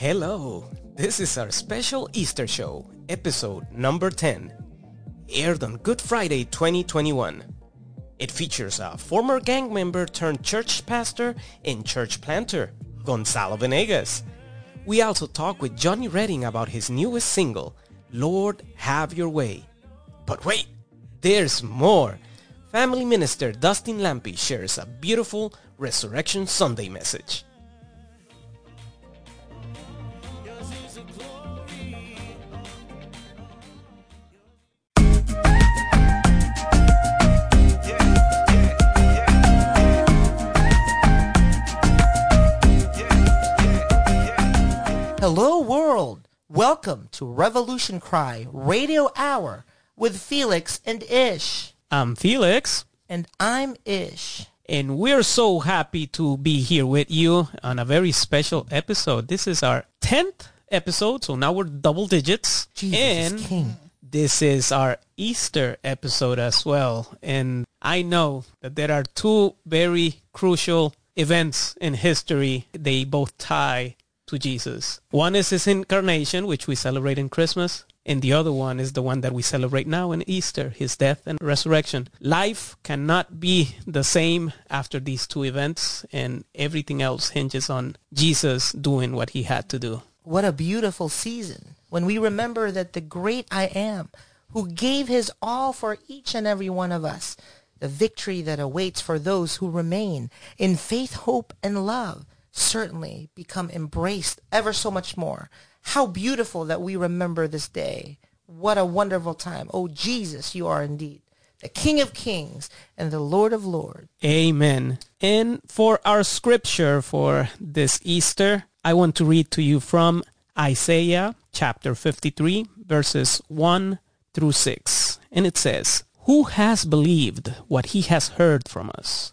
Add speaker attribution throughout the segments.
Speaker 1: Hello, this is our special Easter show, episode number 10, aired on Good Friday 2021. It features a former gang member turned church pastor and church planter, Gonzalo Venegas. We also talk with Johnny Redding about his newest single, Lord Have Your Way. But wait, there's more. Family Minister Dustin Lampe shares a beautiful Resurrection Sunday message.
Speaker 2: Hello, world. Welcome to Revolution Cry Radio Hour with Felix and Ish.
Speaker 1: I'm Felix,
Speaker 2: And I'm Ish.
Speaker 1: and we're so happy to be here with you on a very special episode. This is our 10th episode, so now we're double digits.
Speaker 2: Jesus
Speaker 1: and
Speaker 2: King.
Speaker 1: this is our Easter episode as well. And I know that there are two very crucial events in history. They both tie to Jesus. One is his incarnation, which we celebrate in Christmas. And the other one is the one that we celebrate now in Easter, his death and resurrection. Life cannot be the same after these two events, and everything else hinges on Jesus doing what he had to do.
Speaker 2: What a beautiful season when we remember that the great I am, who gave his all for each and every one of us, the victory that awaits for those who remain in faith, hope, and love, certainly become embraced ever so much more. How beautiful that we remember this day. What a wonderful time. Oh, Jesus, you are indeed the King of kings and the Lord of lords.
Speaker 1: Amen. And for our scripture for this Easter, I want to read to you from Isaiah chapter 53, verses 1 through 6. And it says, Who has believed what he has heard from us?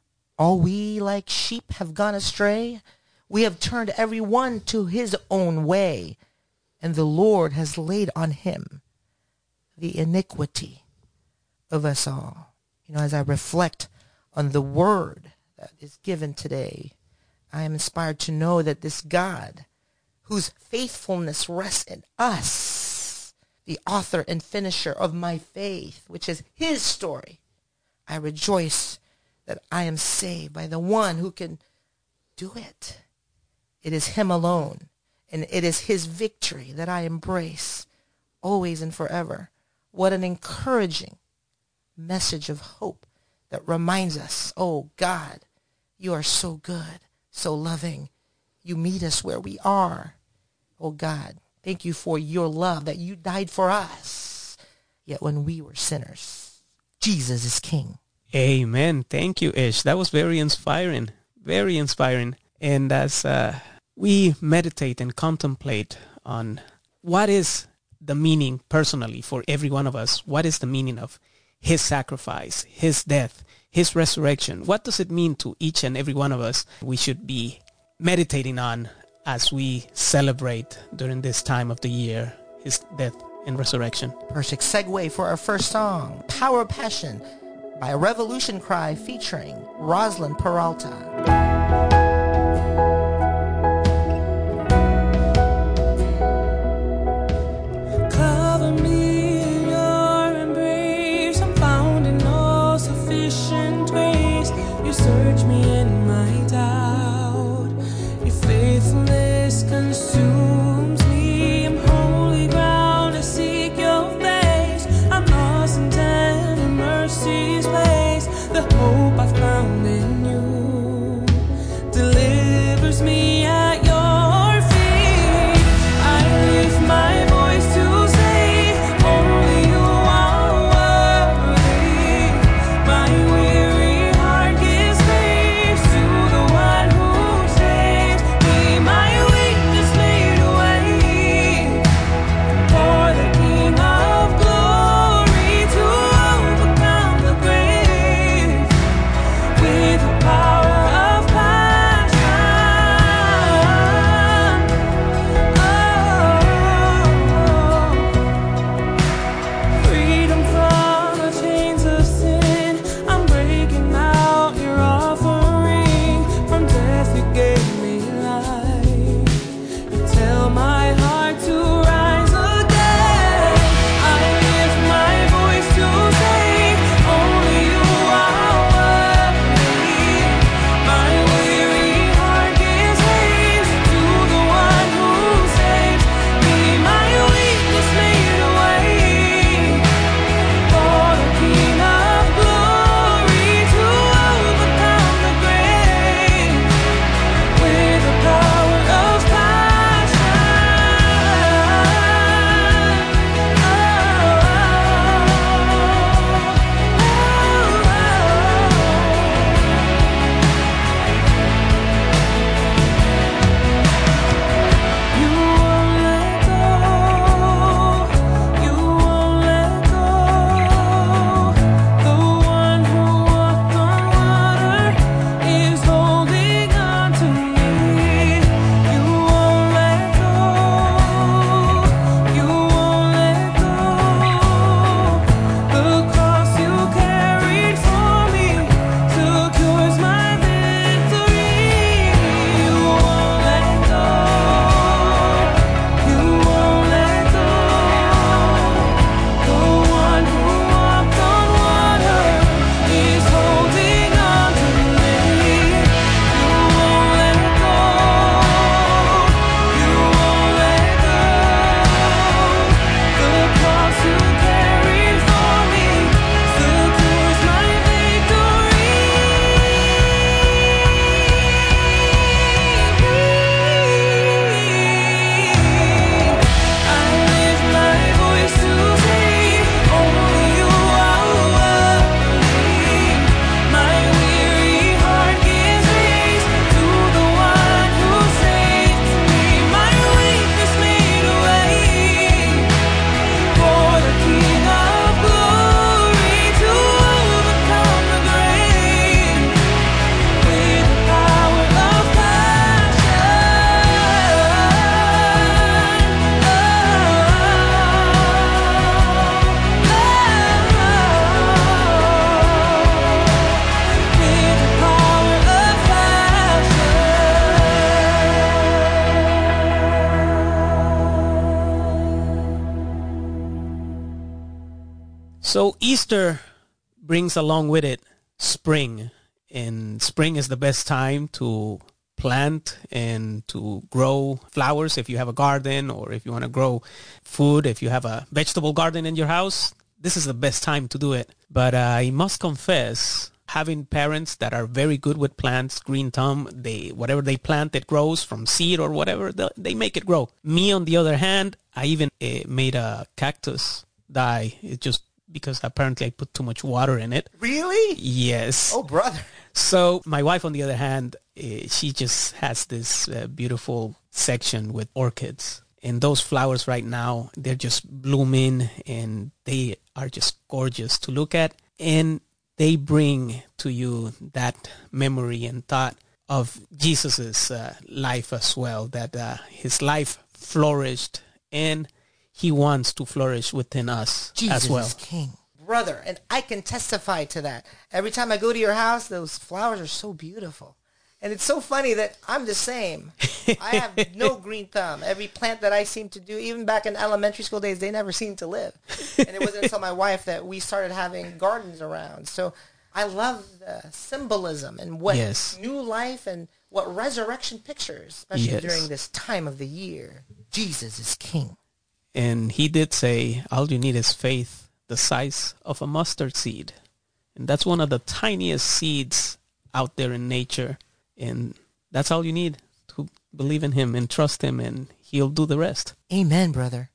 Speaker 2: All we like sheep have gone astray. We have turned every one to his own way, and the Lord has laid on him the iniquity of us all. You know, as I reflect on the word that is given today, I am inspired to know that this God, whose faithfulness rests in us, the author and finisher of my faith, which is his story, I rejoice that I am saved by the one who can do it. It is him alone, and it is his victory that I embrace always and forever. What an encouraging message of hope that reminds us, oh God, you are so good, so loving. You meet us where we are. Oh God, thank you for your love that you died for us. Yet when we were sinners, Jesus is King.
Speaker 1: Amen. Thank you, Ish. That was very inspiring. Very inspiring. And as uh, we meditate and contemplate on what is the meaning personally for every one of us, what is the meaning of his sacrifice, his death, his resurrection, what does it mean to each and every one of us? We should be meditating on as we celebrate during this time of the year his death and resurrection.
Speaker 2: Perfect segue for our first song, Power of Passion by a Revolution Cry featuring Rosalind Peralta.
Speaker 1: Easter brings along with it spring, and spring is the best time to plant and to grow flowers if you have a garden or if you want to grow food if you have a vegetable garden in your house. This is the best time to do it. But uh, i must confess having parents that are very good with plants green thumb they whatever they plant it grows from seed or whatever they, they make it grow. Me on the other hand i even uh, made a cactus die. It just because apparently i put too much water in it
Speaker 2: Really?
Speaker 1: yes
Speaker 2: Oh, brother.
Speaker 1: so my wife, on the other hand, eh, she just has this uh, beautiful section with orchids, and those flowers right now they're just blooming, and they are just gorgeous to look at, and they bring to you that memory and thought of Jesus's uh, life as well. That uh, his life flourished, and he wants to flourish within us
Speaker 2: Jesus
Speaker 1: as well.
Speaker 2: is king. Brother, and I can testify to that. Every time I go to your house, those flowers are so beautiful. And it's so funny that I'm the same. I have no green thumb. Every plant that I seem to do, even back in elementary school days, they never seemed to live. And it wasn't until my wife that we started having gardens around. So I love the symbolism and what
Speaker 1: Yes.
Speaker 2: new life and what resurrection pictures, especially
Speaker 1: Yes.
Speaker 2: during this time of the year. Jesus is king.
Speaker 1: And he did say, all you need is faith the size of a mustard seed. And that's one of the tiniest seeds out there in nature. And that's all you need to believe in him and trust him, and he'll do the rest.
Speaker 2: Amen, brother.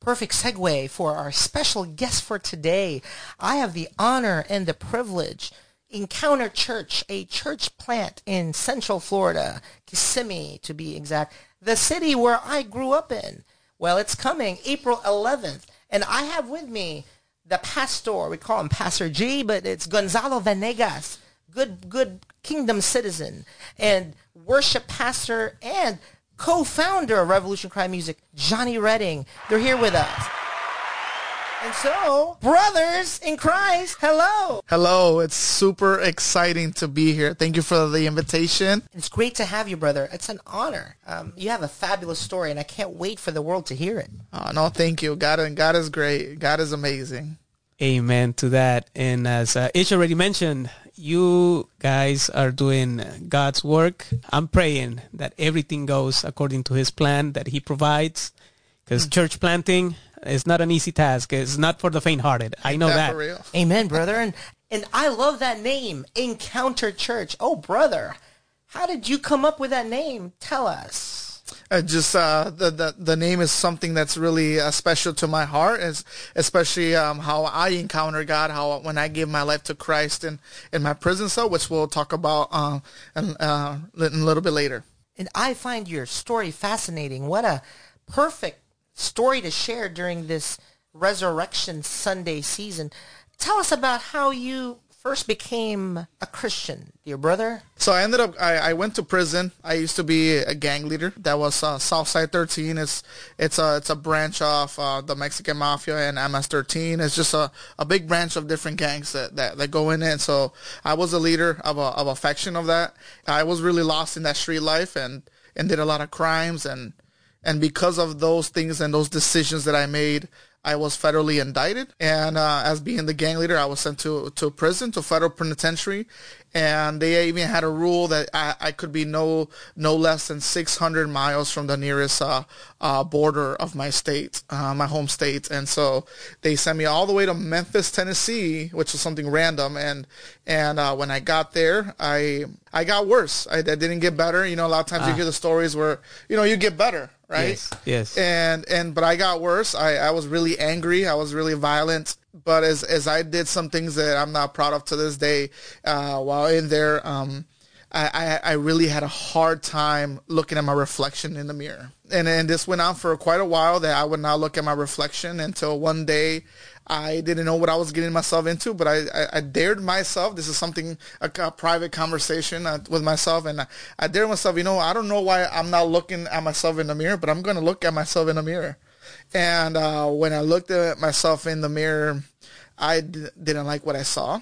Speaker 2: Perfect segue for our special guest for today. I have the honor and the privilege. Encounter Church, a church plant in Central Florida, Kissimmee to be exact, the city where I grew up in. Well, it's coming April 11th, and I have with me the pastor. We call him Pastor G, but it's Gonzalo Venegas, good, good kingdom citizen and worship pastor and co-founder of Revolution Cry Music, Johnny Redding. They're here with us. And so, brothers in Christ, hello.
Speaker 3: Hello, it's super exciting to be here. Thank you for the invitation.
Speaker 2: It's great to have you, brother. It's an honor. Um, you have a fabulous story, and I can't wait for the world to hear it.
Speaker 3: Oh, no, thank you. God, God is great. God is amazing.
Speaker 1: Amen to that. And as uh, Ish already mentioned, you guys are doing God's work. I'm praying that everything goes according to his plan that he provides. Because church planting is not an easy task. It's not for the faint-hearted. I know
Speaker 3: That
Speaker 1: that.
Speaker 3: for real.
Speaker 2: Amen, brother. And and I love that name, Encounter Church. Oh, brother, how did you come up with that name? Tell us.
Speaker 3: Uh, just uh, the, the the name is something that's really uh, special to my heart, is especially um, how I encounter God, how when I give my life to Christ in, in my prison cell, which we'll talk about uh, in, uh, in a little bit later.
Speaker 2: And I find your story fascinating. What a perfect story to share during this Resurrection Sunday season. Tell us about how you first became a Christian, dear brother.
Speaker 3: So I ended up, I, I went to prison. I used to be a gang leader. That was uh, Southside 13. It's it's a it's a branch of uh, the Mexican Mafia and MS-13. It's just a, a big branch of different gangs that, that, that go in it. So I was a leader of a of a faction of that. I was really lost in that street life and and did a lot of crimes and and because of those things and those decisions that I made, I was federally indicted. And uh, as being the gang leader, I was sent to to prison, to federal penitentiary. And they even had a rule that I, I could be no no less than 600 miles from the nearest uh, uh, border of my state, uh, my home state. And so they sent me all the way to Memphis, Tennessee, which was something random. And and uh, when I got there, I I got worse. I, I didn't get better. You know, a lot of times you hear the stories where you know you get better, right?
Speaker 1: Yes, yes.
Speaker 3: and and but I got worse. I, I was really angry. I was really violent. But as as I did some things that I'm not proud of to this day, uh, while in there, um, I, I I really had a hard time looking at my reflection in the mirror. And and this went on for quite a while. That I would not look at my reflection until one day. I didn't know what I was getting myself into, but I, I, I dared myself. This is something, a, a private conversation uh, with myself. And I, I dared myself, you know, I don't know why I'm not looking at myself in the mirror, but I'm going to look at myself in the mirror. And uh, when I looked at myself in the mirror, I d- didn't like what I saw.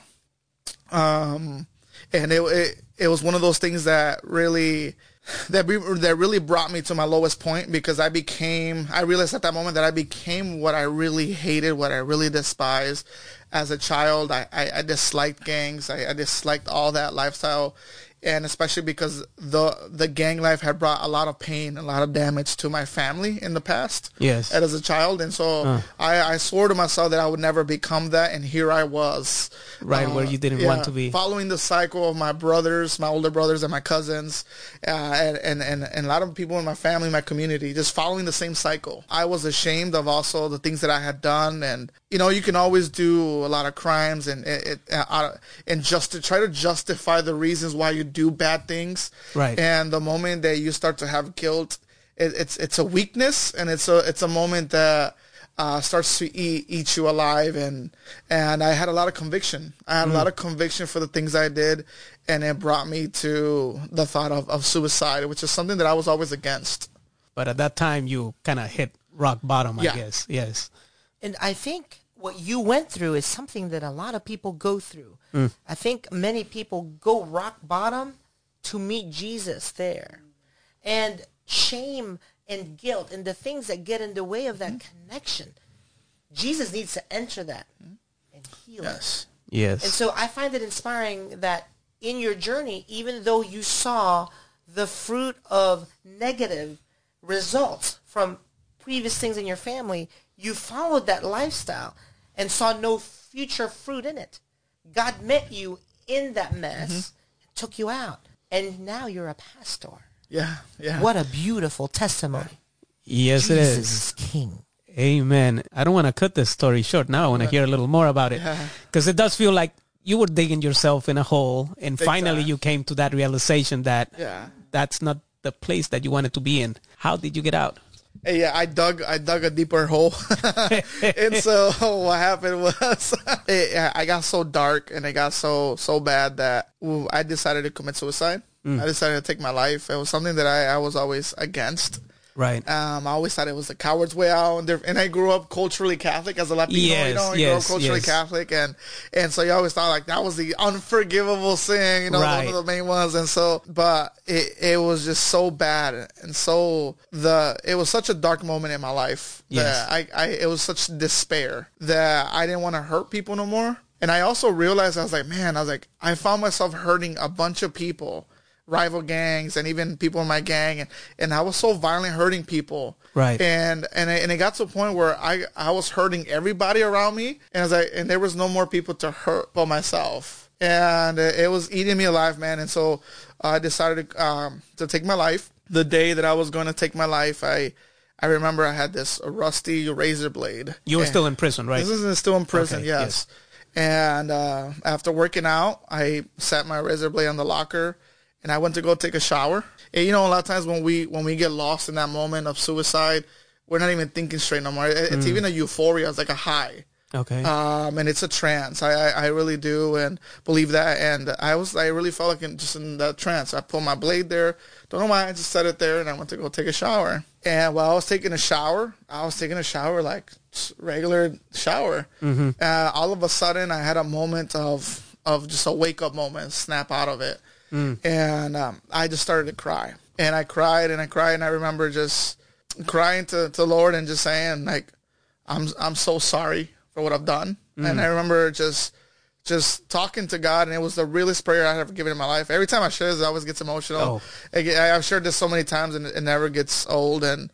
Speaker 3: Um, and it, it, it was one of those things that really that that really brought me to my lowest point because I became I realized at that moment that I became what I really hated, what I really despised as a child. I, I, I disliked gangs. I, I disliked all that lifestyle and especially because the the gang life had brought a lot of pain, a lot of damage to my family in the past.
Speaker 1: Yes.
Speaker 3: and as a child, and so I, I swore to myself that I would never become that, and here I was, Uh,
Speaker 1: Right, where you didn't want to be.
Speaker 3: following the cycle of my brothers, my older brothers, and my cousins, uh, and, and and and a lot of people in my family, my community, just following the same cycle. I was ashamed of also the things that I had done, and you know, you can always do a lot of crimes and it, it uh, and just to try to justify the reasons why you do bad things.
Speaker 1: Right.
Speaker 3: And the moment that you start to have guilt, it, it's it's a weakness, and it's a it's a moment that uh, starts to eat eat you alive. And and I had a lot of conviction. I had a lot of conviction for the things I did, and it brought me to the thought of, of suicide, which is something that I was always against.
Speaker 1: But at that time, you kind of hit rock bottom, I
Speaker 3: Yeah.
Speaker 1: guess. Yes.
Speaker 2: And I think what you went through is something that a lot of people go through. Mm. I think many people go rock bottom to meet Jesus there. And shame and guilt and the things that get in the way of that mm-hmm. connection, Jesus needs to enter that mm-hmm. and heal it.
Speaker 3: Yes.
Speaker 1: Yes.
Speaker 2: And so I find it inspiring that in your journey, even though you saw the fruit of negative results from previous things in your family, you followed that lifestyle and saw no future fruit in it. God met you in that mess, mm-hmm. and took you out, and now you're a pastor.
Speaker 3: Yeah. Yeah.
Speaker 2: What a beautiful testimony.
Speaker 1: yes, it
Speaker 2: Jesus
Speaker 1: is.
Speaker 2: is King.
Speaker 1: Amen. I don't want to cut this story short now. I want to hear a little more about it because it does feel like you were digging yourself in a hole, and
Speaker 3: Big
Speaker 1: finally
Speaker 3: time.
Speaker 1: you came to that realization that
Speaker 3: Yeah.
Speaker 1: that's not the place that you wanted to be in. How did you get out?
Speaker 3: Hey, yeah, I dug I dug a deeper hole, and so what happened was it, I got so dark and it got so so bad that I decided to commit suicide. Mm. I decided to take my life. It was something that I, I was always against.
Speaker 1: Right.
Speaker 3: Um, I always thought it was a coward's way out, and, and I grew up culturally Catholic as a Latino.
Speaker 1: Yes,
Speaker 3: you know, you
Speaker 1: yes,
Speaker 3: grew up culturally
Speaker 1: yes.
Speaker 3: Catholic, and and so you always thought like that was the unforgivable sin, you know,
Speaker 1: Right.
Speaker 3: one of the main ones. And so, but it it was just so bad, and so the it was such a dark moment in my life
Speaker 1: Yes.
Speaker 3: that I, I it was such despair that I didn't want to hurt people no more. And I also realized I was like, man, I was like, I found myself hurting a bunch of people rival gangs and even people in my gang and, and I was so violently hurting people.
Speaker 1: Right.
Speaker 3: And and it, and it got to a point where I I was hurting everybody around me and as I and there was no more people to hurt but myself. And it, was eating me alive, man. And so I decided to, um, to take my life. The day that I was going to take my life, I I remember I had this rusty razor blade.
Speaker 1: You were still in prison, right?
Speaker 3: this is still in prison,
Speaker 1: Okay,
Speaker 3: yes. And uh, after working out, I set my razor blade on the locker, and I went to go take a shower. And you know, a lot of times when we when we get lost in that moment of suicide, we're not even thinking straight no more. It-
Speaker 1: Mm.
Speaker 3: It's even a euphoria. It's like a high.
Speaker 1: Okay.
Speaker 3: Um, and it's a trance. I, I, I really do and believe that. And I was, I really felt like in, just in that trance. I pulled my blade there. Don't know why. I just set it there and I went to go take a shower. And while I was taking a shower, I was taking a shower like regular shower. Uh, all of a sudden, I had a moment of of just a wake up moment, snap out of it, and um, I just started to cry. And I cried and I cried and I remember just crying to to Lord and just saying like, I'm I'm so sorry for what I've done. And I remember just just talking to God, and it was the realest prayer I've ever given in my life. Every time I share this, I always gets emotional.
Speaker 1: Oh.
Speaker 3: I I- I've shared this so many times, and it never gets old. And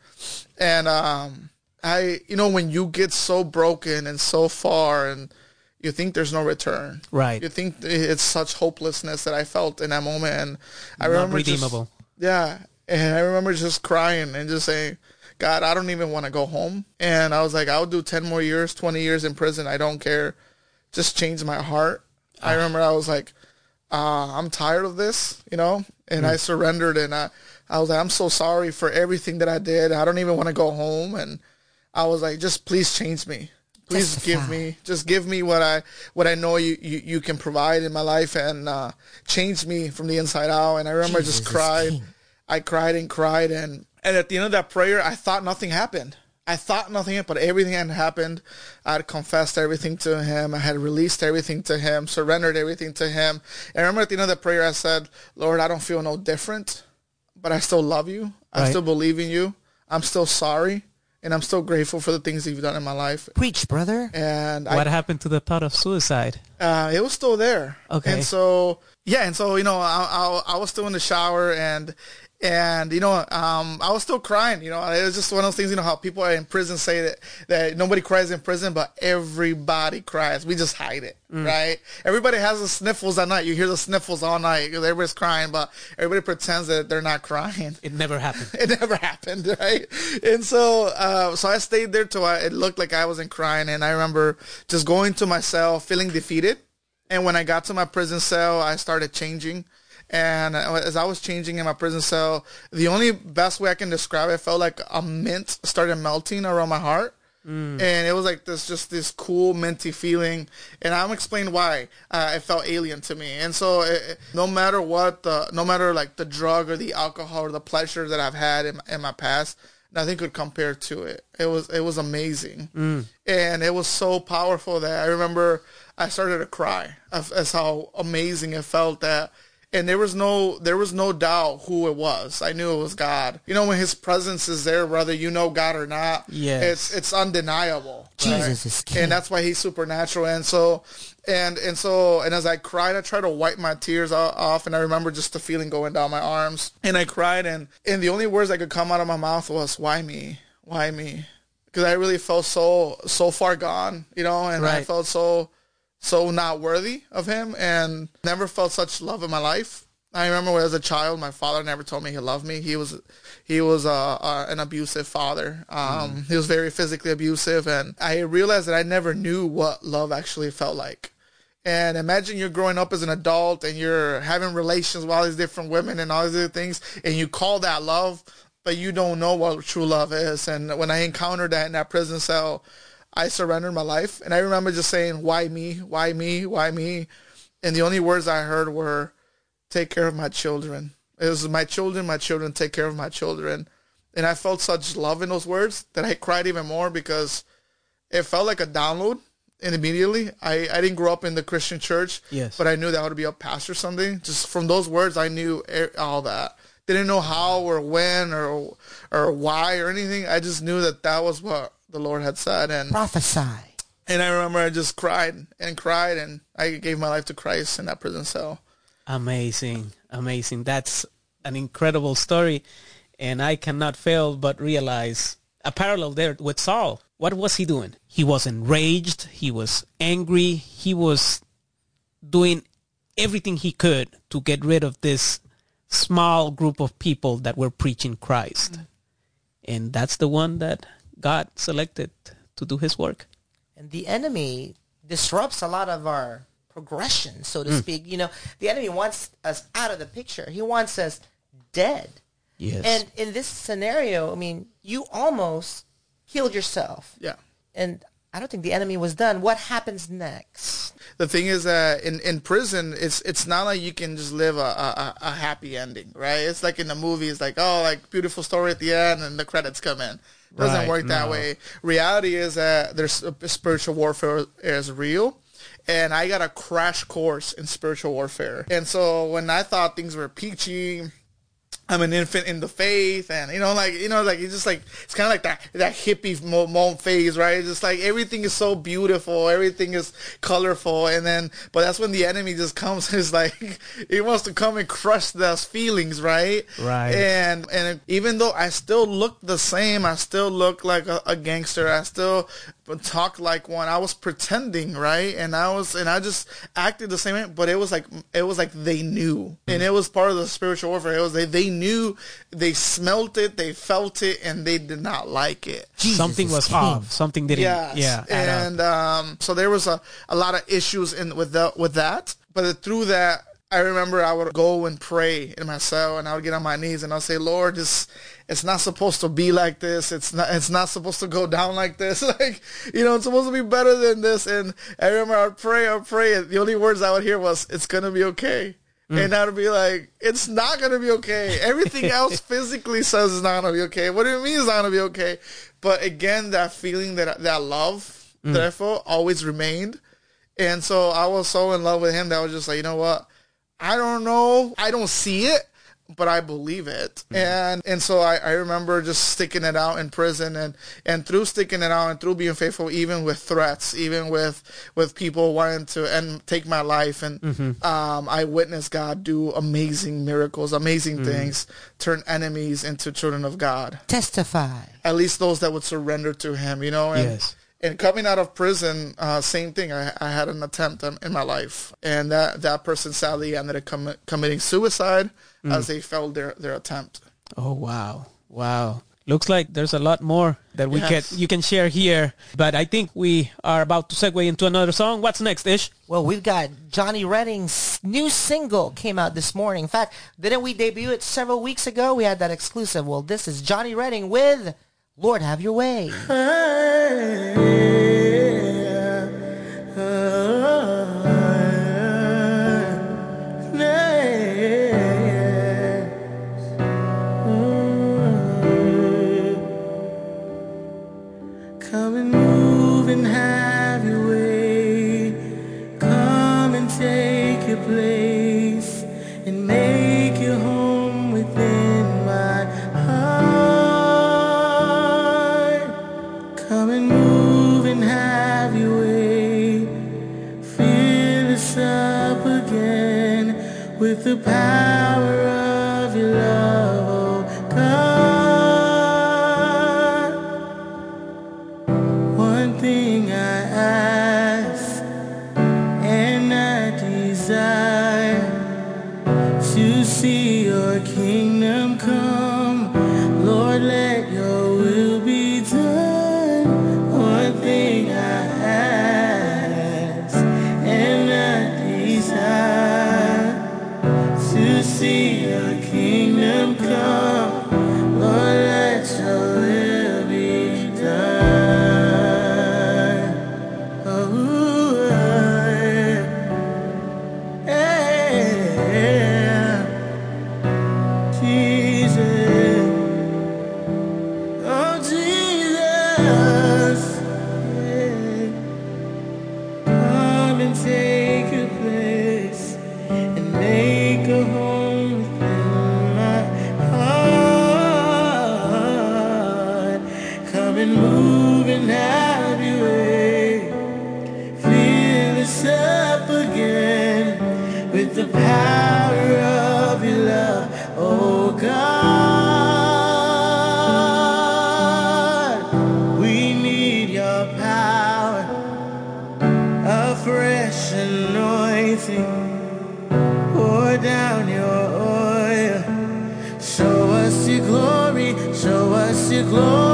Speaker 3: and um, I, you know, when you get so broken and so far, and you think there's no return,
Speaker 1: Right.
Speaker 3: You think it's such hopelessness that I felt in that moment, and I
Speaker 1: Not
Speaker 3: remember just-
Speaker 1: redeemable.
Speaker 3: yeah, and I remember just crying and just saying, God, I don't even want to go home. And I was like, I'll do 10 more years, 20 years in prison. I don't care. Just change my heart. I remember I was like, uh, I'm tired of this, you know? And I surrendered and I, I was like, I'm so sorry for everything that I did. I don't even want to go home. And I was like, just please change me. Please give me, just give me what I, what I know you, you, you can provide in my life and, uh, change me from the inside out. And I remember I just cried. I cried and cried and and at the end of that prayer I thought nothing happened. I thought nothing but everything had happened. I had confessed everything to him. I had released everything to him, surrendered everything to him. And I remember at the end of that prayer I said, Lord, I don't feel no different, but I still love you. I
Speaker 1: Right.
Speaker 3: still believe in you. I'm still sorry, and I'm so grateful for the things that you've done in my life.
Speaker 2: Preach, brother.
Speaker 3: And I
Speaker 1: What happened to the thought of suicide?
Speaker 3: uh, it was still there.
Speaker 1: Okay.
Speaker 3: And so yeah, and so you know, I, I I was still in the shower and and you know, um, I was still crying. You know, it was just one of those things. You know how people are in prison say that that nobody cries in prison, but everybody cries. We just hide it, right? Everybody has the sniffles at night. You hear the sniffles all night. 'cause Everybody's crying, but everybody pretends that they're not crying
Speaker 1: It never happened.
Speaker 3: it never happened, right? And so, uh, so I stayed there till I, it looked like I wasn't crying, and I remember just going to my cell, feeling defeated. And when I got to my prison cell, I started changing. And as I was changing in my prison cell, the only best way I can describe it, felt like a mint started melting around my heart. And it was like this, just this cool minty feeling, and I'm explaining why uh, it felt alien to me. And so, it, no matter what, the, no matter like the drug or the alcohol or the pleasure that I've had in, in my past, nothing could compare to it. It was, it was amazing, and it was so powerful that I remember I started to cry as how amazing it felt that and there was no there was no doubt who it was. I knew it was God. You know when His presence is there, whether you know God or not,
Speaker 1: Yes.
Speaker 3: it's it's undeniable.
Speaker 2: Jesus is king.
Speaker 3: and that's why He's supernatural. And so, and and so, and as I cried, I tried to wipe my tears off, and I remember just the feeling going down my arms, and I cried, and and the only words that could come out of my mouth was, "Why me? Why me?" Because I really felt so so far gone, you know, and I felt so so not worthy of him and never felt such love in my life. I remember when as a child, my father never told me he loved me. He was, he was uh, uh, an abusive father. Um, He was very physically abusive, and I realized that I never knew what love actually felt like. And imagine you're growing up as an adult and you're having relations with all these different women and all these other things, and you call that love, but you don't know what true love is. And when I encountered that in that prison cell, I surrendered my life. And I remember just saying, Why me? Why me? Why me? And the only words I heard were, Take care of my children. It was my children, my children, take care of my children. And I felt such love in those words that I cried even more because it felt like a download. And immediately, I, I didn't grow up in the Christian church,
Speaker 1: Yes.
Speaker 3: but I knew that I would be a pastor someday. Just from those words, I knew all that. Didn't know how or when or or why or anything. I just knew that that was what the Lord had said, and
Speaker 2: Prophesy.
Speaker 3: and I remember I just cried and cried, and I gave my life to Christ in that prison cell.
Speaker 1: Amazing, amazing. That's an incredible story, and I cannot fail but realize a parallel there with Saul. What was he doing? He was enraged. He was angry. He was doing everything he could to get rid of this small group of people that were preaching Christ, mm. and that's the one that God selected to do His work.
Speaker 2: And the enemy disrupts a lot of our progression, so to mm. speak. You know, the enemy wants us out of the picture. He wants us dead.
Speaker 1: Yes.
Speaker 2: And in this scenario, I mean, you almost killed yourself.
Speaker 3: Yeah.
Speaker 2: And I don't think the enemy was done. What happens next?
Speaker 3: the thing is that in, in prison it's it's not like you can just live a, a, a happy ending right it's like in the movies like oh like beautiful story at the end and the credits come in doesn't
Speaker 1: Right,
Speaker 3: work that
Speaker 1: no.
Speaker 3: way reality is that there's uh, spiritual warfare is real and i got a crash course in spiritual warfare and so when i thought things were peachy I'm an infant in the faith, and you know, like you know, like it's just like it's kind of like that that hippie mo- mo- phase, right? It's just like everything is so beautiful, everything is colorful, and then but that's when the enemy just comes. It's like he wants to come and crush those feelings, right?
Speaker 1: Right.
Speaker 3: And and even though I still look the same, I still look like a, a gangster. I still talk like one. I was pretending, right? And I was and I just acted the same way, but it was like it was like they knew, and it was part of the spiritual warfare. It was they they knew, they smelt it, they felt it, and they did not like it.
Speaker 2: Jesus
Speaker 1: Something was
Speaker 2: king.
Speaker 1: off. Something didn't.
Speaker 3: Yes.
Speaker 1: Yeah.
Speaker 3: and um, so there was a, a lot of issues in with the, with that. But through that, I remember I would go and pray in my cell, and I would get on my knees and I'll say, "Lord, this it's not supposed to be like this. It's not it's not supposed to go down like this. like you know, it's supposed to be better than this." And I remember I would pray, I would pray. And the only words I would hear was, "It's gonna be okay." Mm. And I would be like, it's not going to be okay. Everything else physically says it's not going to be okay. What do you mean it's not going to be okay? But again, that feeling, that that love that mm. I felt always remained. And so I was so in love with him that I was just like, you know what? I don't know. I don't see it, but I believe it. Mm-hmm. And and so I, I remember just sticking it out in prison and and through sticking it out and through being faithful, even with threats, even with with people wanting to and take my life, and mm-hmm. um, I witnessed God do amazing miracles, amazing mm-hmm. things, turn enemies into children of God.
Speaker 2: Testify.
Speaker 3: At least those that would surrender to Him, you know. And,
Speaker 1: Yes.
Speaker 3: And coming out of prison, uh, same thing. I, I had an attempt in, in my life, and that that person sadly ended up commi- committing suicide as they failed their their attempt.
Speaker 1: Oh wow, wow! Looks like there's a lot more that we
Speaker 3: Yes.
Speaker 1: can you can share here, but I think we are about to segue into another song. What's next, Ish?
Speaker 2: Well, we've got Johnny Redding's new single came out this morning. In fact, didn't we debut it several weeks ago? We had that exclusive. Well, this is Johnny Redding with Lord Have Your Way.
Speaker 4: Come the power Show us your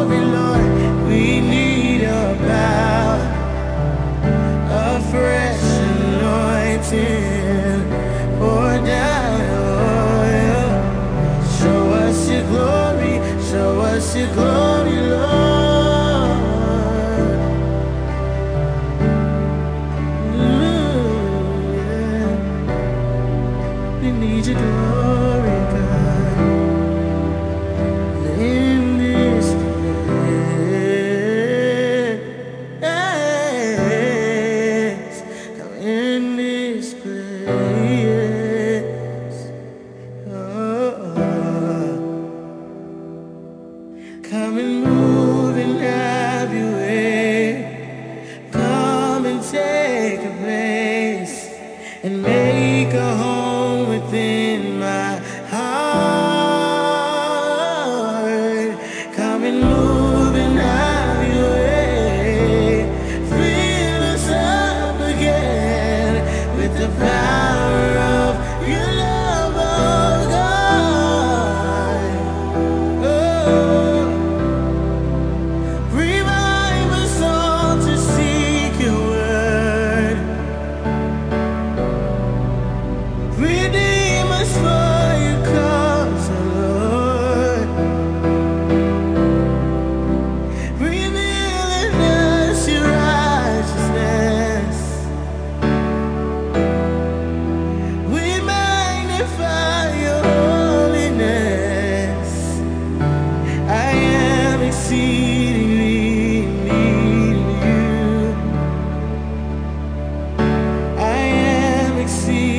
Speaker 4: I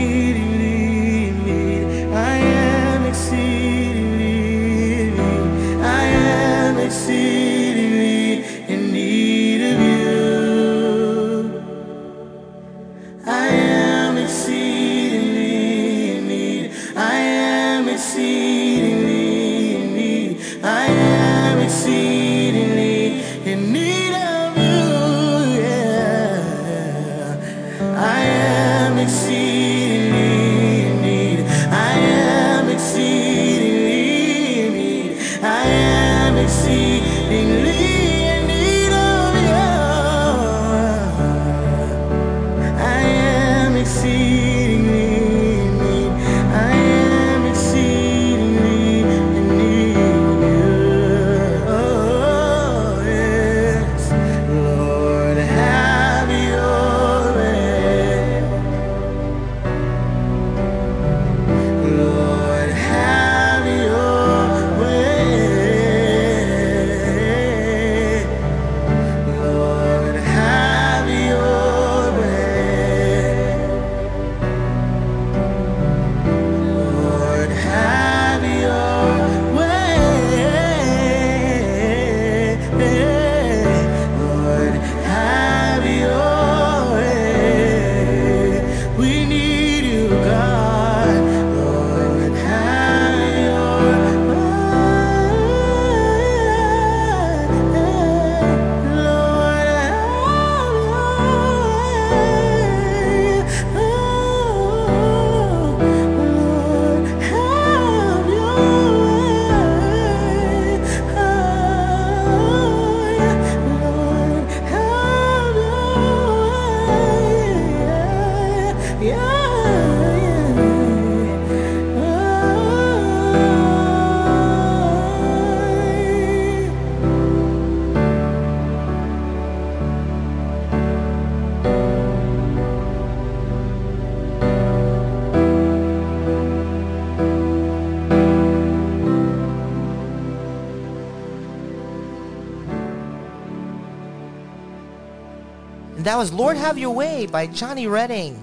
Speaker 2: that was Lord Have Your Way by Johnny Redding.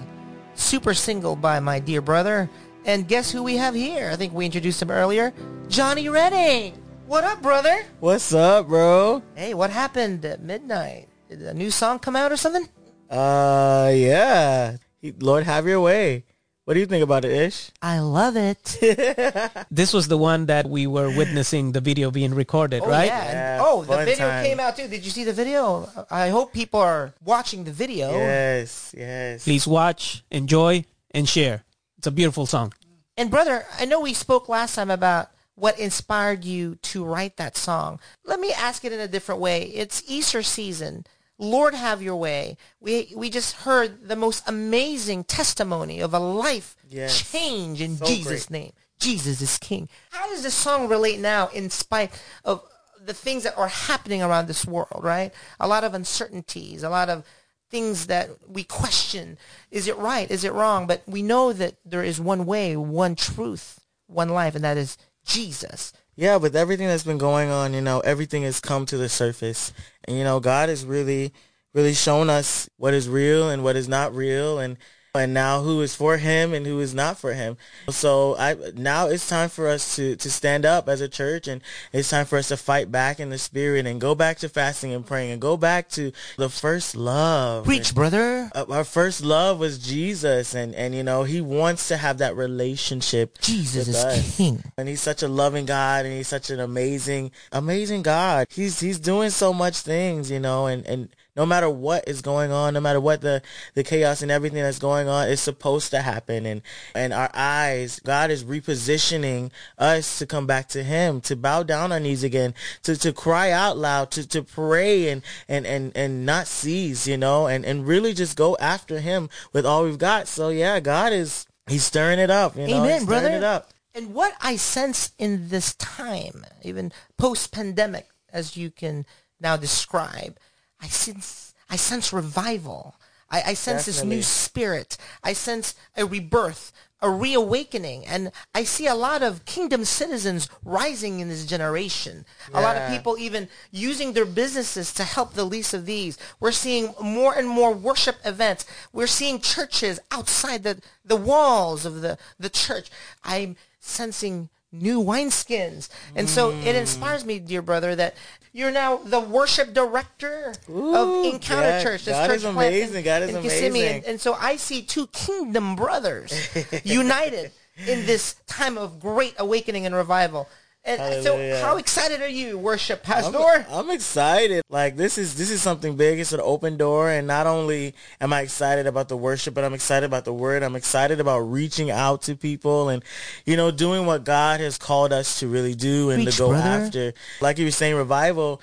Speaker 2: Super single by my dear brother. And guess who we have here? I think we introduced him earlier. Johnny Redding. What up, brother?
Speaker 5: What's up, bro?
Speaker 2: Hey, what happened at midnight? Did a new song come out or something?
Speaker 5: Uh, yeah. Lord, have your way. What do you think about it, Ish?
Speaker 2: I love it.
Speaker 1: This was the one that we were witnessing the video being recorded,
Speaker 2: Oh,
Speaker 1: right?
Speaker 2: yeah. and-
Speaker 5: Yeah,
Speaker 2: oh, the video
Speaker 5: time.
Speaker 2: came out too. Did you see the video? I hope people are watching the video.
Speaker 5: Yes, yes.
Speaker 1: Please watch, enjoy, and share. It's a beautiful song.
Speaker 2: And brother, I know we spoke last time about what inspired you to write that song. Let me ask it in a different way. It's Easter season. Lord have your way. We we just heard the most amazing testimony of a life
Speaker 5: Yes.
Speaker 2: change in
Speaker 5: So
Speaker 2: Jesus'
Speaker 5: great.
Speaker 2: name. Jesus is King. How does this song relate now in spite of the things that are happening around this world, right? A lot of uncertainties, a lot of things that we question. Is it right? Is it wrong? But we know that there is one way, one truth, one life, and that is Jesus.
Speaker 5: Yeah, with everything that's been going on, you know, everything has come to the surface. And, you know, God has really, really shown us what is real and what is not real and and now who is for him and who is not for him. So I now it's time for us to, to stand up as a church and it's time for us to fight back in the spirit and go back to fasting and praying and go back to the first love.
Speaker 2: Preach, brother.
Speaker 5: Uh, our first love was Jesus and, and you know, he wants to have that relationship
Speaker 2: Jesus
Speaker 5: with
Speaker 2: is
Speaker 5: us.
Speaker 2: King.
Speaker 5: And he's such a loving God and he's such an amazing, amazing God. He's, he's doing so much things, you know, and, and no matter what is going on, no matter what the, the chaos and everything that's going on is supposed to happen. And, and our eyes, God is repositioning us to come back to him, to bow down our knees again, to, to cry out loud, to, to pray and, and, and, and not cease, you know, and, and really just go after him with all we've got. So yeah, God is, he's stirring it up, you know,
Speaker 2: Amen,
Speaker 5: he's
Speaker 2: brother.
Speaker 5: stirring it up.
Speaker 2: And what I sense in this time, even post-pandemic, as you can now describe, I sense I sense revival. I, I sense this new spirit. I sense a rebirth, a reawakening, and I see a lot of kingdom citizens rising in this generation. A lot of people even using their businesses to help the least of these. We're seeing more and more worship events. We're seeing churches outside the, the walls of the, the church. I'm sensing new wineskins. And so it mm. inspires me, dear brother, that you're now the worship director of Encounter
Speaker 5: yeah,
Speaker 2: Church. this
Speaker 5: God
Speaker 2: church
Speaker 5: is amazing.
Speaker 2: in-
Speaker 5: God is amazing.
Speaker 2: And, and so I see two kingdom brothers united in this time of great awakening and revival. And so how excited are you, worship
Speaker 5: I'm,
Speaker 2: pastor?
Speaker 5: I'm excited. Like this is this is something big. It's an open door, and not only am I excited about the worship, but I'm excited about the word. I'm excited about reaching out to people and you know doing what God has called us to really do and
Speaker 2: Preach,
Speaker 5: to go
Speaker 2: brother.
Speaker 5: after. Like you were saying, revival.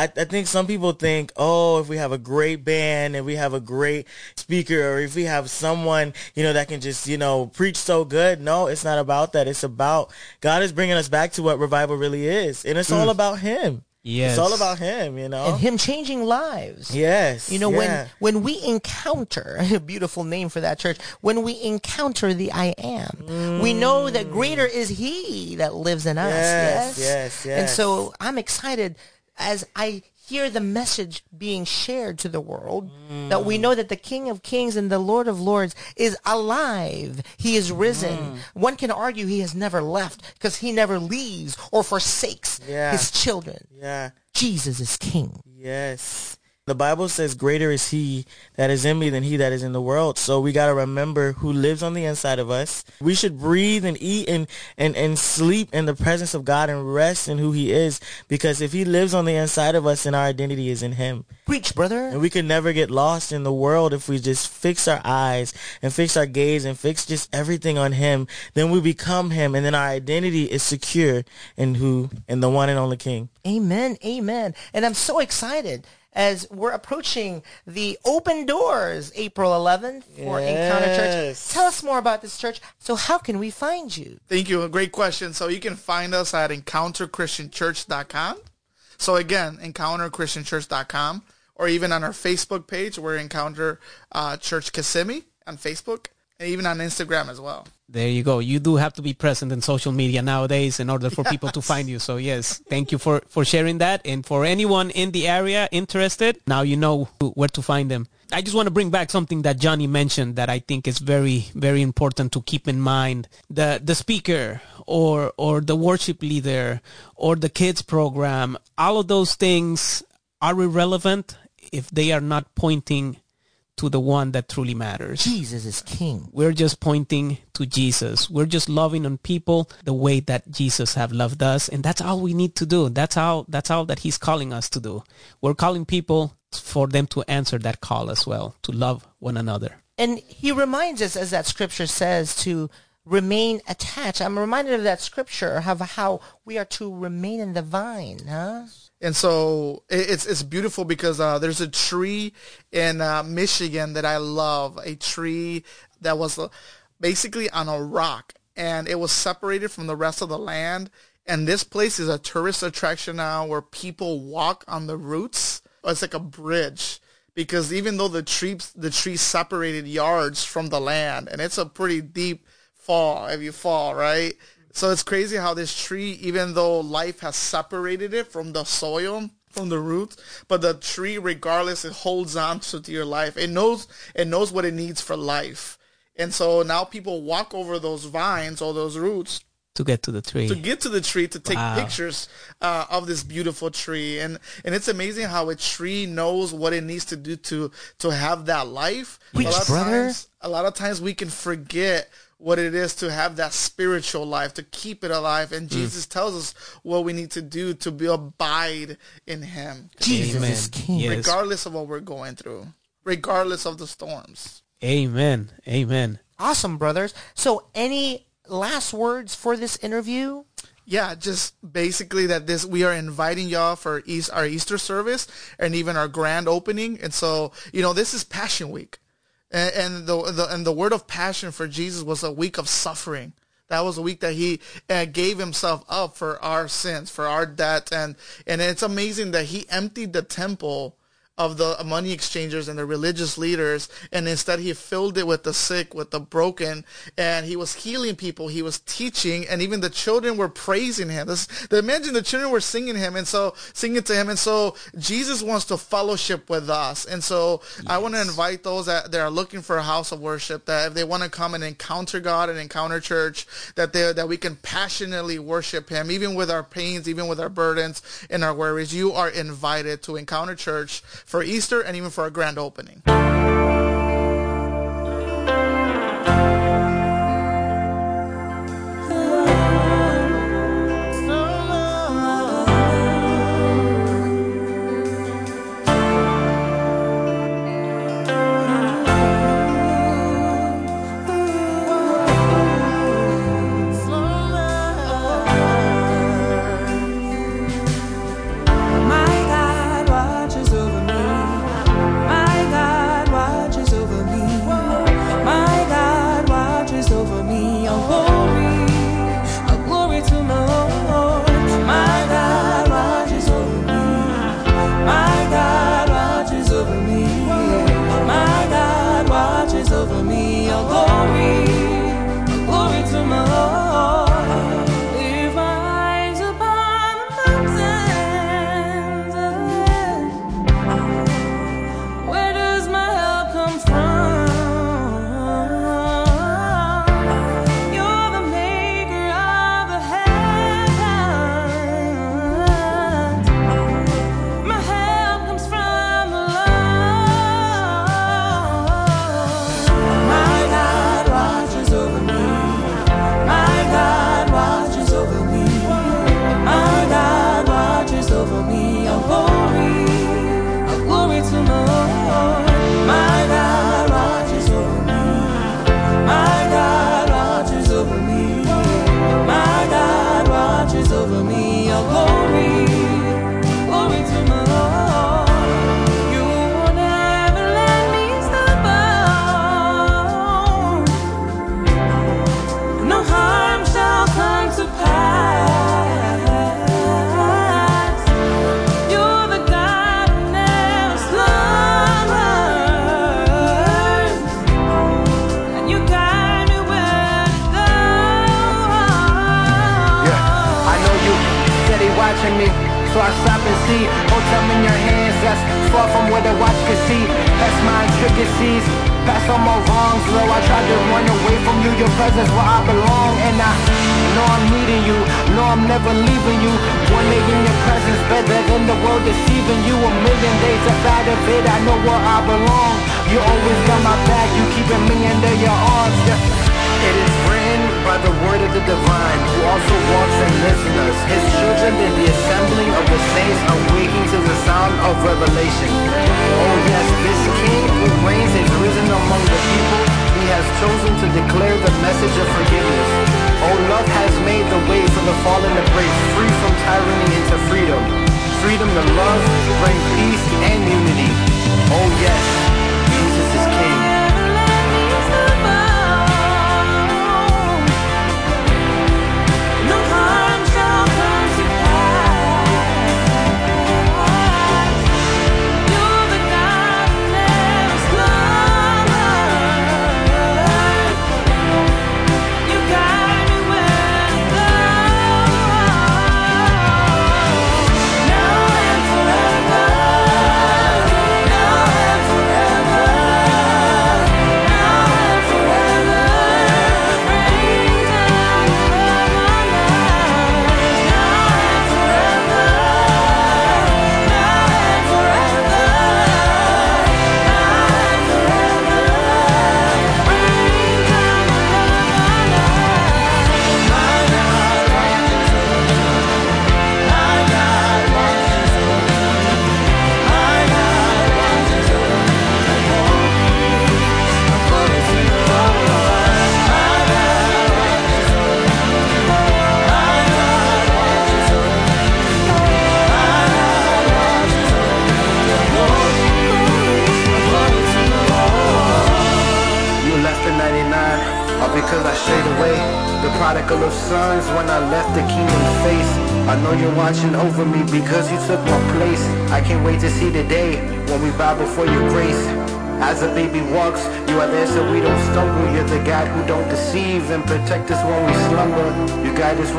Speaker 5: I, I think some people think, oh, if we have a great band and we have a great speaker or if we have someone, you know, that can just, you know, preach so good. No, it's not about that. It's about God is bringing us back to what revival really is. And it's all mm. about him.
Speaker 1: Yes.
Speaker 5: It's all about him, you know?
Speaker 2: and him changing lives.
Speaker 5: yes.
Speaker 2: You know,
Speaker 5: yeah.
Speaker 2: when when we encounter a beautiful name for that church, when we encounter the I am, we know that greater is He that lives in us.
Speaker 5: Yes,
Speaker 2: Yes,
Speaker 5: yes,
Speaker 2: And so I'm excited as I hear the message being shared to the world that we know that the King of Kings and the Lord of Lords is alive. He is risen.
Speaker 5: Mm.
Speaker 2: One can argue he has never left because he never leaves or forsakes
Speaker 5: Yeah.
Speaker 2: his children.
Speaker 5: yeah.
Speaker 2: Jesus is King.
Speaker 5: Yes. The Bible says greater is he that is in me than he that is in the world. So we got to remember who lives on the inside of us. We should breathe and eat and, and, and sleep in the presence of God and rest in who he is. Because if he lives on the inside of us, then our identity is in him.
Speaker 2: Preach, brother.
Speaker 5: And we can never get lost in the world if we just fix our eyes and fix our gaze and fix just everything on him. Then we become him and then our identity is secure in who, in the one and only king.
Speaker 2: Amen. Amen. And I'm so excited as we're approaching the open doors April 11th for Encounter Church. Tell us more about this church. So how can we find you?
Speaker 3: Thank you. A great question. So you can find us at encounterchristianchurch.com. So again, encounterchristianchurch.com or even on our Facebook page, we're Encounter uh, Church Kissimmee on Facebook and even on Instagram as well.
Speaker 1: There you go. You do have to be present in social media nowadays in order for people to find you. So yes, thank you for, for sharing that. And for anyone in the area interested, now you know who- where to find them. I just want to bring back something that Johnny mentioned that I think is very, very important to keep in mind. The, the speaker or, or the worship leader or the kids program, all of those things are irrelevant if they are not pointing to the one that truly matters.
Speaker 2: Jesus is King.
Speaker 1: We're just pointing to Jesus. We're just loving on people the way that Jesus have loved us, and that's all we need to do. That's all. That's all that He's calling us to do. We're calling people for them to answer that call as well, to love one another.
Speaker 2: And he reminds us, as that scripture says, to remain attached. I'm reminded of that scripture of how we are to remain in the vine, huh?
Speaker 3: And so it- it's it's beautiful because uh, there's a tree in uh, Michigan that I love. A tree that was uh, basically on a rock, and it was separated from the rest of the land. And this place is a tourist attraction now, where people walk on the roots. It's like a bridge because even though the tree the tree separated yards from the land, and it's a pretty deep fall if you fall right. So it's crazy how this tree, even though life has separated it from the soil, from the roots, but the tree, regardless, it holds on to your life. It knows it knows what it needs for life. And so now people walk over those vines or those roots
Speaker 1: To get to the tree.
Speaker 3: to get to the tree to take
Speaker 1: Wow.
Speaker 3: pictures uh, of this beautiful tree and and it's amazing how a tree knows what it needs to do to to have that life
Speaker 2: Preach,
Speaker 3: a lot
Speaker 2: brother.
Speaker 3: times a lot of times we can forget what it is to have that spiritual life to keep it alive
Speaker 2: Mm.
Speaker 3: and jesus tells us what we need to do to be abide in him
Speaker 2: Jesus
Speaker 1: Amen.
Speaker 2: is King.
Speaker 1: Yes.
Speaker 3: regardless of what we're going through regardless of the storms
Speaker 1: Amen. Amen.
Speaker 2: Awesome, brothers. So any last words for this interview?
Speaker 3: Yeah, just basically that this we are inviting y'all for East, our Easter service and even our grand opening. And so, you know, this is Passion Week. And, and the, the and the word of passion for Jesus was a week of suffering. That was a week that he uh, gave himself up for our sins, for our debt, and and it's amazing that he emptied the temple
Speaker 6: of the money exchangers and the religious leaders, and instead he filled it with the sick, with the broken, and he was healing people. He was teaching, and even the children were praising him. This, imagine the children were singing him, and so singing to him, and so Jesus wants to fellowship with us, and so yes. I want to invite those that, that are looking for a house of worship that if they want to come and encounter God and encounter church, that they that we can passionately worship Him, even with our pains, even with our burdens and our worries. You are invited to encounter church for Easter and even for a grand opening.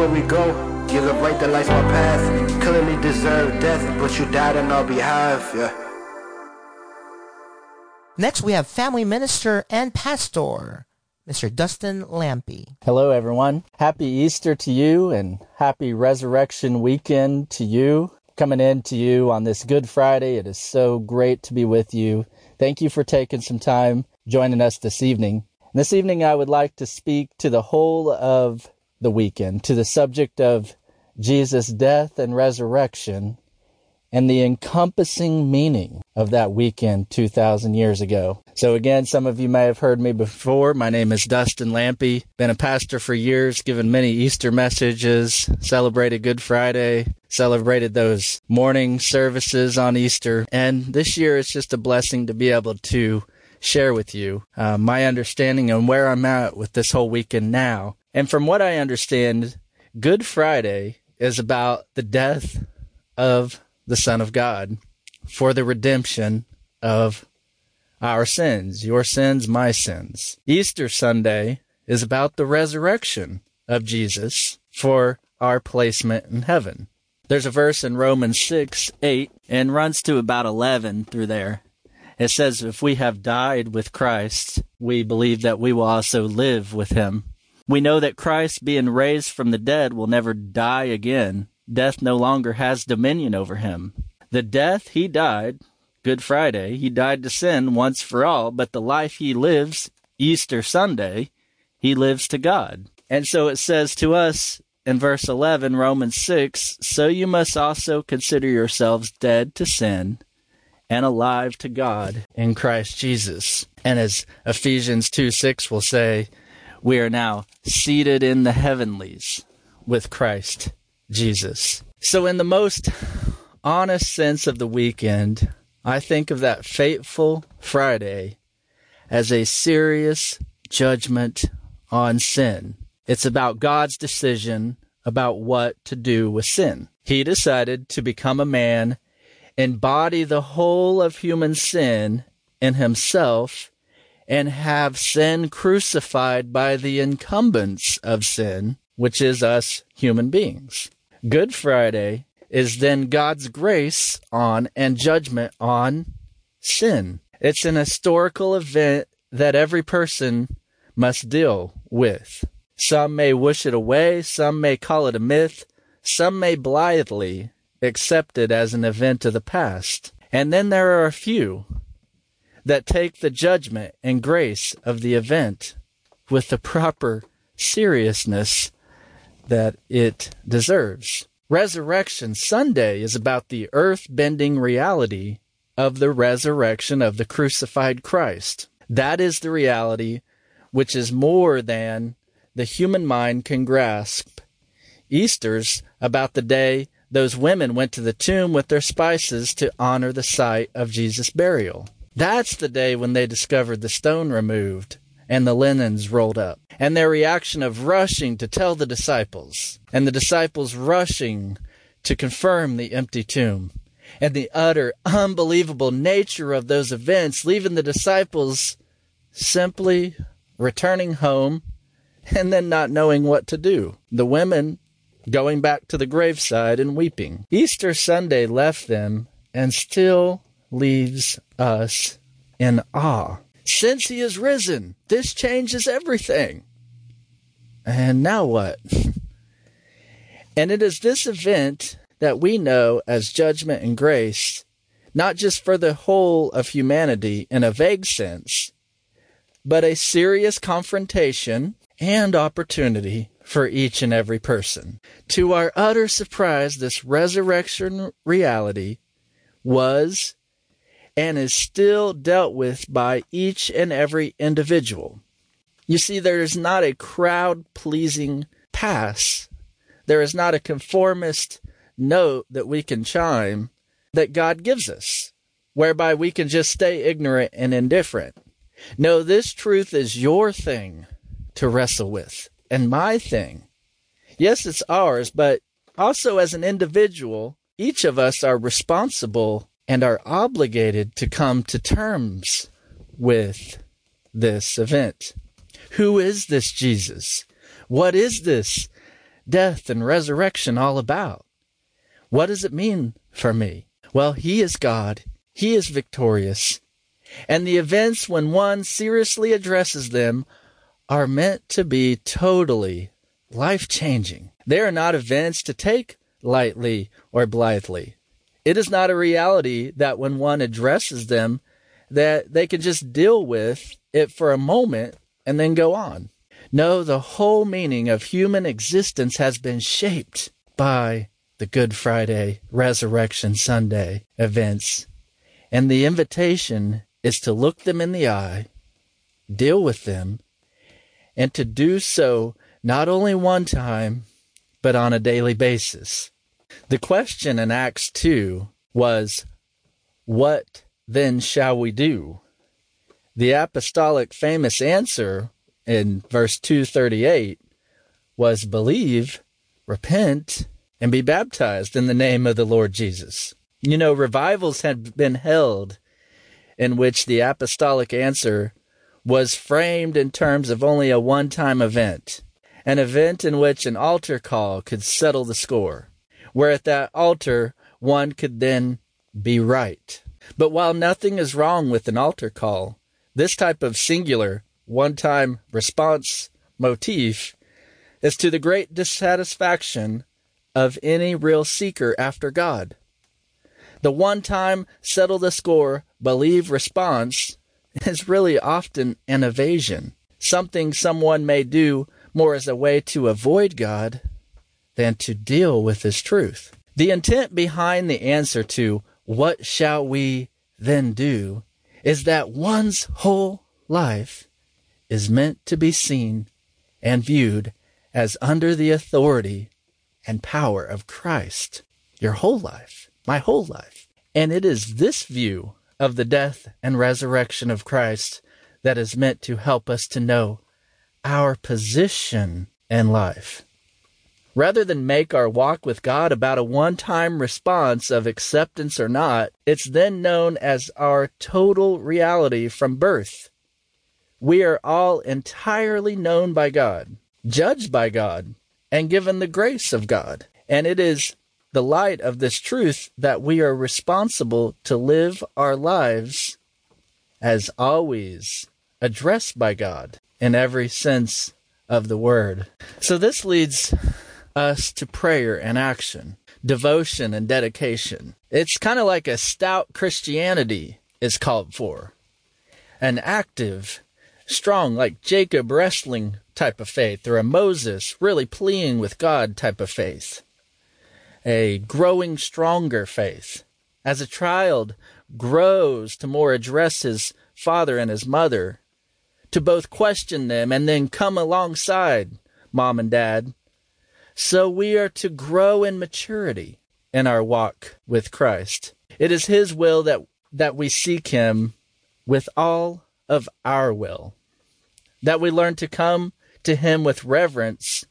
Speaker 6: Where we go. You're the light that lights my path. Clearly deserve death, but you died on our behalf. Yeah.
Speaker 2: Next, we have family minister and pastor, Mr. Dustin Lampy.
Speaker 7: Hello, everyone. Happy Easter to you and happy Resurrection Weekend to you. Coming in to you on this Good Friday. It is so great to be with you. Thank you for taking some time joining us this evening. This evening, I would like to speak to the whole of the weekend, to the subject of Jesus' death and resurrection and the encompassing meaning of that weekend 2,000 years ago. So again, some of you may have heard me before. My name is Dustin Lampy. Been a pastor for years, given many Easter messages, celebrated Good Friday, celebrated those morning services on Easter. And this year it's just a blessing to be able to share with you uh, my understanding and where I'm at with this whole weekend now. And from what I understand, Good Friday is about the death of the Son of God for the redemption of our sins, your sins, my sins. Easter Sunday is about the resurrection of Jesus for our placement in heaven. There's a verse in Romans 6 8 and runs to about 11 through there. It says, If we have died with Christ, we believe that we will also live with him. We know that Christ, being raised from the dead, will never die again death no longer has dominion over him. The death he died, Good Friday, he died to sin once for all, but the life he lives, Easter Sunday, he lives to God. And so it says to us in verse 11, Romans 6, so you must also consider yourselves dead to sin and alive to God in Christ Jesus. And as Ephesians 2 6 will say, we are now seated in the heavenlies with Christ Jesus. So, in the most honest sense of the weekend, I think of that fateful Friday as a serious judgment on sin. It's about God's decision about what to do with sin. He decided to become a man, embody the whole of human sin in himself, and have sin crucified by the incumbents of sin, which is us human beings. Good Friday is then God's grace on and judgment on sin. It's an historical event that every person must deal with. Some may wish it away, some may call it a myth, some may blithely accept it as an event of the past. And then there are a few that take the judgment and grace of the event with the proper seriousness that it deserves. Resurrection Sunday is about the earth bending reality of the resurrection of the crucified Christ. That is the reality which is more than the human mind can grasp. Easter's about the day those women went to the tomb with their spices to honor the site of Jesus' burial. That's the day when they discovered the stone removed and the linens rolled up, and their reaction of rushing to tell the disciples, and the disciples rushing to confirm the empty tomb, and the utter unbelievable nature of those events, leaving the disciples simply returning home and then not knowing what to do. The women going back to the graveside and weeping. Easter Sunday left them and still leaves us in awe since he is risen, this changes everything. And now what? and it is this event that we know as judgment and grace, not just for the whole of humanity in a vague sense, but a serious confrontation and opportunity for each and every person. To our utter surprise, this resurrection reality was and is still dealt with by each and every individual. You see, there is not a crowd pleasing pass. There is not a conformist note that we can chime that God gives us, whereby we can just stay ignorant and indifferent. No, this truth is your thing to wrestle with, and my thing. Yes, it's ours, but also as an individual, each of us are responsible and are obligated to come to terms with this event. Who is this Jesus? What is this death and resurrection all about? What does it mean for me? Well, He is God. He is victorious. And the events, when one seriously addresses them, are meant to be totally life changing. They are not events to take lightly or blithely. It is not a reality that when one addresses them, that they can just deal with it for a moment and then go on. No, the whole meaning of human existence has been shaped by the Good Friday, Resurrection Sunday events. And the invitation is to look them in the eye, deal with them, and to do so not only one time, but on a daily basis. The question in Acts 2 was, What then shall we do? The apostolic famous answer in verse 238 was believe, repent, and be baptized in the name of the Lord Jesus. You know, revivals had been held in which the apostolic answer was framed in terms of only a one time event, an event in which an altar call could settle the score, where at that altar one could then be right. But while nothing is wrong with an altar call, this type of singular, one time response motif is to the great dissatisfaction of any real seeker after God. The one time settle the score, believe response is really often an evasion, something someone may do more as a way to avoid God than to deal with His truth. The intent behind the answer to what shall we then do is that one's whole life is meant to be seen and viewed as under the authority and power of Christ. Your whole life, my whole life. And it is this view of the death and resurrection of Christ that is meant to help us to know our position in life. Rather than make our walk with God about a one time response of acceptance or not, it's then known as our total reality from birth. We are all entirely known by God, judged by God, and given the grace of God. And it is the light of this truth that we are responsible to live our lives as always addressed by God in every sense of the word. So this leads us to prayer and action, devotion and dedication. It's kind of like a stout Christianity is called for. An active, strong, like Jacob wrestling type of faith, or a Moses really pleading with God type of faith a growing stronger faith. As a child grows to more address his father and his mother, to both question them and then come alongside mom and dad. So we are to grow in maturity in our walk with Christ. It is his will that, that we seek him with all of our will, that we learn to come to him with reverence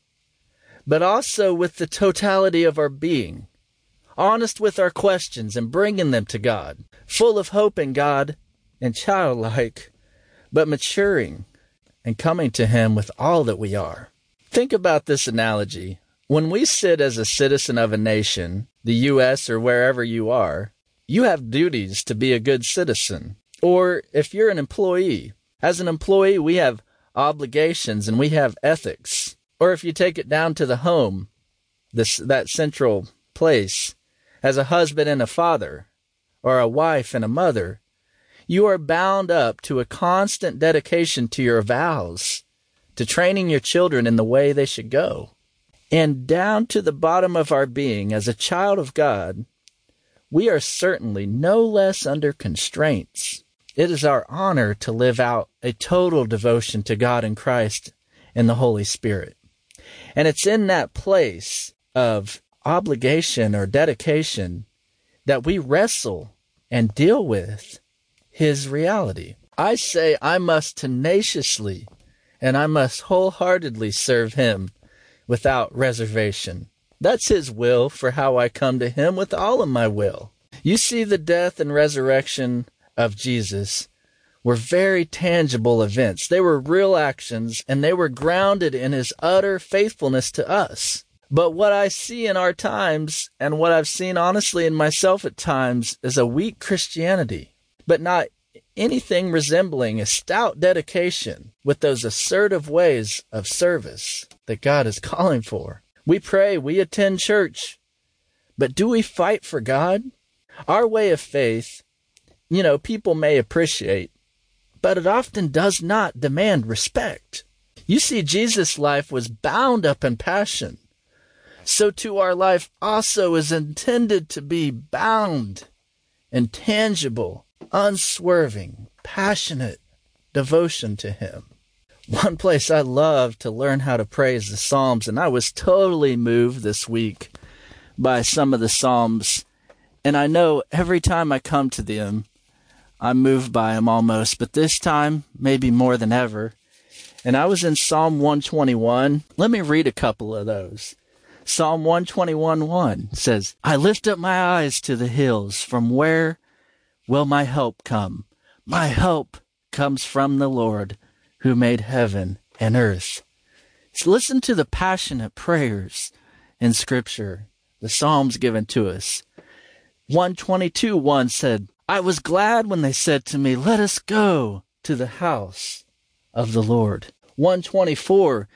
Speaker 7: but also with the totality of our being, honest with our questions and bringing them to God, full of hope in God and childlike, but maturing and coming to Him with all that we are. Think about this analogy. When we sit as a citizen of a nation, the U.S. or wherever you are, you have duties to be a good citizen. Or if you're an employee, as an employee, we have obligations and we have ethics. Or if you take it down to the home, this, that central place, as a husband and a father, or a wife and a mother, you are bound up to a constant dedication to your vows, to training your children in the way they should go. And down to the bottom of our being, as a child of God, we are certainly no less under constraints. It is our honor to live out a total devotion to God and Christ and the Holy Spirit. And it's in that place of obligation or dedication that we wrestle and deal with his reality. I say I must tenaciously and I must wholeheartedly serve him without reservation. That's his will for how I come to him with all of my will. You see, the death and resurrection of Jesus were very tangible events. They were real actions and they were grounded in his utter faithfulness to us. But what I see in our times and what I've seen honestly in myself at times is a weak Christianity, but not anything resembling a stout dedication with those assertive ways of service that God is calling for. We pray, we attend church, but do we fight for God? Our way of faith, you know, people may appreciate, but it often does not demand respect. You see, Jesus' life was bound up in passion. So too our life also is intended to be bound and tangible, unswerving, passionate devotion to Him. One place I love to learn how to pray is the Psalms, and I was totally moved this week by some of the Psalms. And I know every time I come to them, I'm moved by them almost, but this time, maybe more than ever. And I was in Psalm 121. Let me read a couple of those. Psalm 121 1 says, I lift up my eyes to the hills. From where will my help come? My help comes from the Lord who made heaven and earth. So listen to the passionate prayers in Scripture, the Psalms given to us. 122 1 said, I was glad when they said to me, Let us go to the house of the Lord. 124,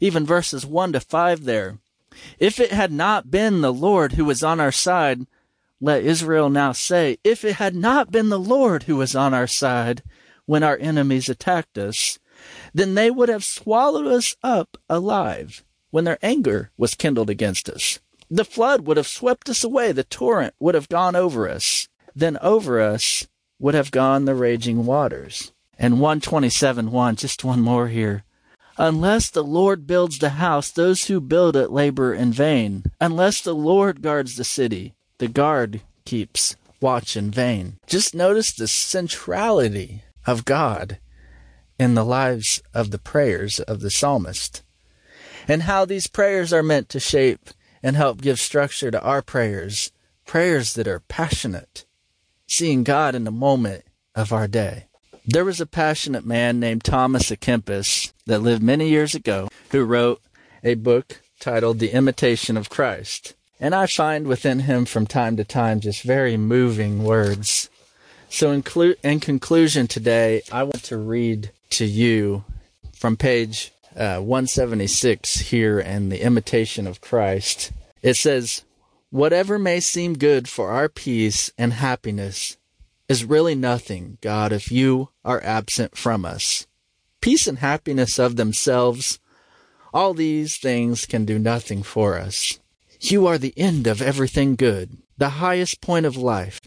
Speaker 7: even verses 1 to 5 there. If it had not been the Lord who was on our side, let Israel now say, if it had not been the Lord who was on our side when our enemies attacked us, then they would have swallowed us up alive when their anger was kindled against us. The flood would have swept us away, the torrent would have gone over us then over us would have gone the raging waters. And 127 1, just one more here. Unless the Lord builds the house, those who build it labor in vain. Unless the Lord guards the city, the guard keeps watch in vain. Just notice the centrality of God in the lives of the prayers of the psalmist and how these prayers are meant to shape and help give structure to our prayers, prayers that are passionate, seeing God in the moment of our day. There was a passionate man named Thomas à Kempis that lived many years ago who wrote a book titled The Imitation of Christ. And I find within him from time to time just very moving words. So, in, clu- in conclusion today, I want to read to you from page uh, 176 here in The Imitation of Christ. It says, Whatever may seem good for our peace and happiness is really nothing, God, if you are absent from us. Peace and happiness of themselves, all these things can do nothing for us. You are the end of everything good, the highest point of life,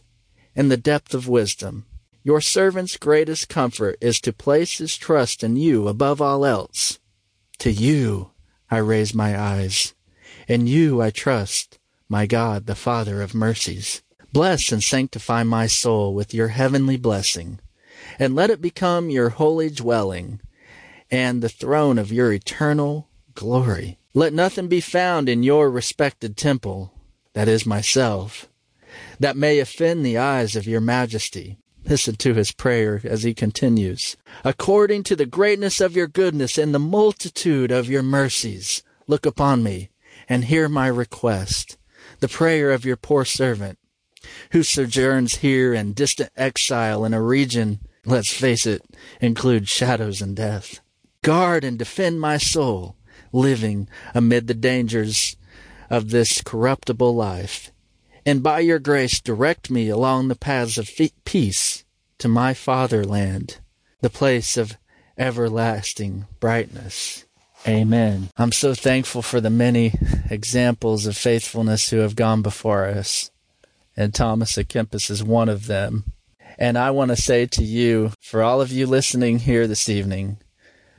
Speaker 7: and the depth of wisdom. Your servant's greatest comfort is to place his trust in you above all else. To you I raise my eyes. In you I trust my God, the Father of mercies. Bless and sanctify my soul with your heavenly blessing, and let it become your holy dwelling and the throne of your eternal glory. Let nothing be found in your respected temple, that is myself, that may offend the eyes of your majesty. Listen to his prayer as he continues. According to the greatness of your goodness and the multitude of your mercies, look upon me and hear my request the prayer of your poor servant, who sojourns here in distant exile in a region, let's face it, includes shadows and death. Guard and defend my soul, living amid the dangers of this corruptible life, and by your grace direct me along the paths of peace to my fatherland, the place of everlasting brightness. Amen. I'm so thankful for the many examples of faithfulness who have gone before us. And Thomas à Kempis is one of them. And I want to say to you, for all of you listening here this evening,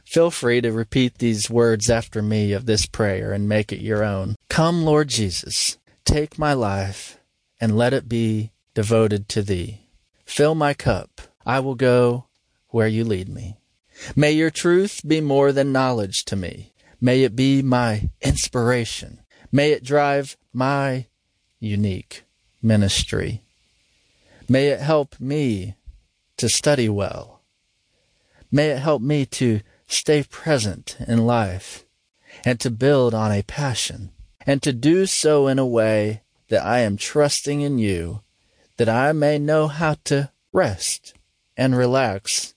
Speaker 7: feel free to repeat these words after me of this prayer and make it your own. Come, Lord Jesus, take my life and let it be devoted to thee. Fill my cup. I will go where you lead me. May your truth be more than knowledge to me. May it be my inspiration. May it drive my unique ministry. May it help me to study well. May it help me to stay present in life and to build on a passion and to do so in a way that I am trusting in you that I may know how to rest and relax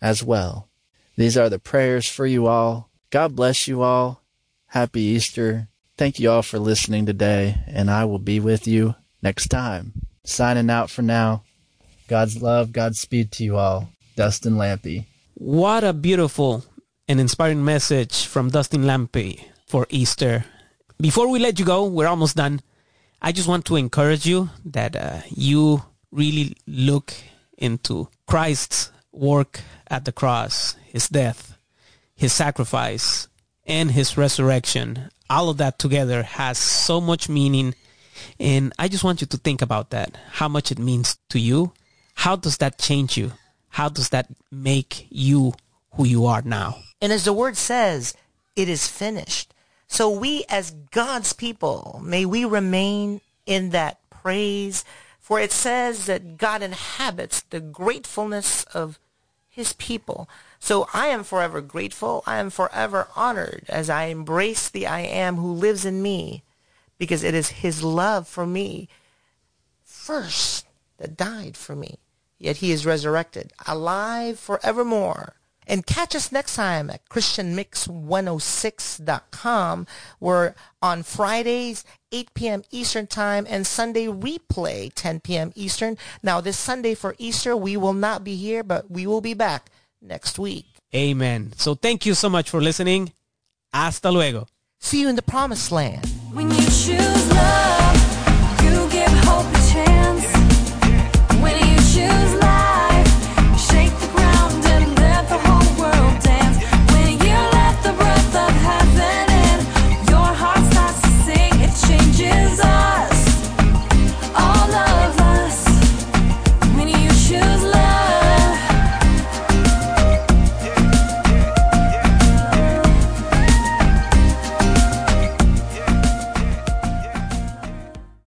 Speaker 7: as well. These are the prayers for you all. God bless you all. Happy Easter. Thank you all for listening today, and I will be with you next time. Signing out for now. God's love, God's speed to you all. Dustin Lampy.
Speaker 1: What a beautiful and inspiring message from Dustin Lampe for Easter. Before we let you go, we're almost done. I just want to encourage you that uh, you really look into Christ's work at the cross, his death, his sacrifice, and his resurrection. All of that together has so much meaning. And I just want you to think about that, how much it means to you. How does that change you? How does that make you who you are now?
Speaker 2: And as the word says, it is finished. So we as God's people, may we remain in that praise, for it says that God inhabits the gratefulness of his people. So I am forever grateful. I am forever honored as I embrace the I am who lives in me because it is his love for me first that died for me. Yet he is resurrected, alive forevermore. And catch us next time at ChristianMix106.com We're on Fridays, 8 p.m. Eastern Time and Sunday replay, 10 p.m. Eastern. Now this Sunday for Easter, we will not be here, but we will be back next week.
Speaker 1: Amen. So thank you so much for listening. Hasta luego.
Speaker 2: See you in the promised land.
Speaker 8: When you choose